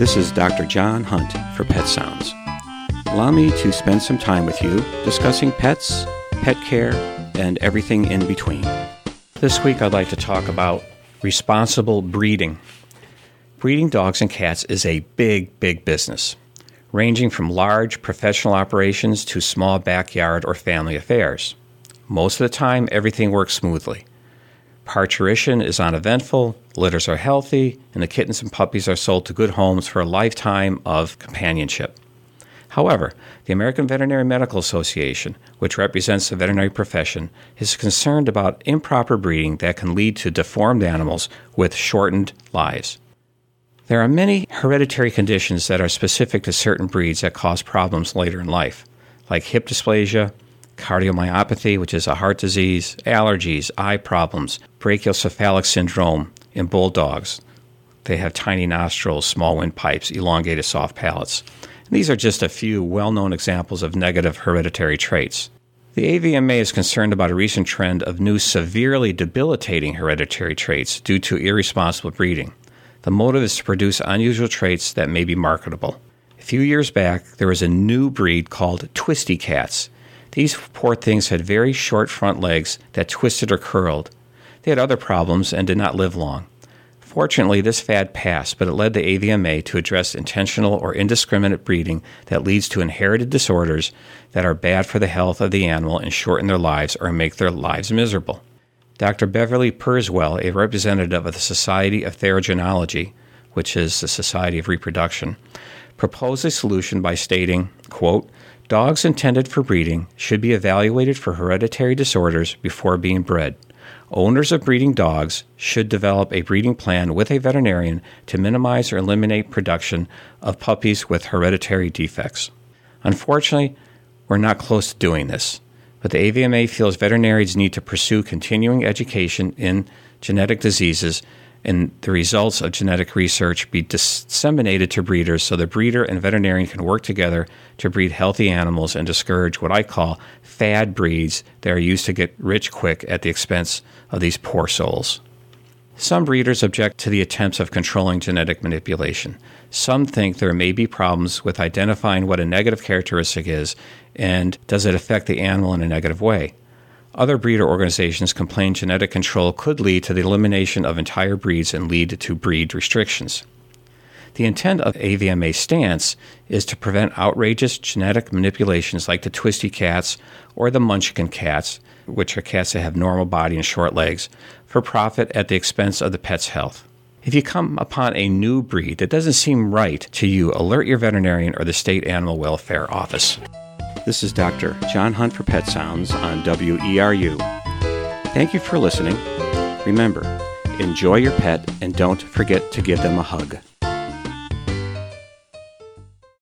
This is Dr. John Hunt for Pet Sounds. Allow me to spend some time with you discussing pets, pet care, and everything in between. This week I'd like to talk about responsible breeding. Breeding dogs and cats is a big, big business, ranging from large professional operations to small backyard or family affairs. Most of the time, everything works smoothly. Parturition is uneventful, litters are healthy, and the kittens and puppies are sold to good homes for a lifetime of companionship. However, the American Veterinary Medical Association, which represents the veterinary profession, is concerned about improper breeding that can lead to deformed animals with shortened lives. There are many hereditary conditions that are specific to certain breeds that cause problems later in life, like hip dysplasia, cardiomyopathy, which is a heart disease, allergies, eye problems, brachycephalic syndrome in bulldogs. They have tiny nostrils, small windpipes, elongated soft palates. And these are just a few well known examples of negative hereditary traits. The AVMA is concerned about a recent trend of new severely debilitating hereditary traits due to irresponsible breeding. The motive is to produce unusual traits that may be marketable. A few years back, there was a new breed called twisty cats. These poor things had very short front legs that twisted or curled. They had other problems and did not live long. Fortunately, this fad passed, but it led the AVMA to address intentional or indiscriminate breeding that leads to inherited disorders that are bad for the health of the animal and shorten their lives or make their lives miserable. Dr. Beverly Purswell, a representative of the Society of Theriogenology, which is the Society of Reproduction, proposed a solution by stating, quote, Dogs intended for breeding should be evaluated for hereditary disorders before being bred. Owners of breeding dogs should develop a breeding plan with a veterinarian to minimize or eliminate production of puppies with hereditary defects. Unfortunately, we're not close to doing this, but the AVMA feels veterinarians need to pursue continuing education in genetic diseases and the results of genetic research be disseminated to breeders so the breeder and veterinarian can work together to breed healthy animals and discourage what I call fad breeds that are used to get rich quick at the expense of these poor souls. Some breeders object to the attempts of controlling genetic manipulation. Some think there may be problems with identifying what a negative characteristic is and does it affect the animal in a negative way. Other breeder organizations complain genetic control could lead to the elimination of entire breeds and lead to breed restrictions. The intent of AVMA stance is to prevent outrageous genetic manipulations like the twisty cats or the munchkin cats, which are cats that have normal body and short legs, for profit at the expense of the pet's health. If you come upon a new breed that doesn't seem right to you, alert your veterinarian or the state animal welfare office. This is Dr. John Hunt for Pet Sounds on WERU. Thank you for listening. Remember, enjoy your pet and don't forget to give them a hug.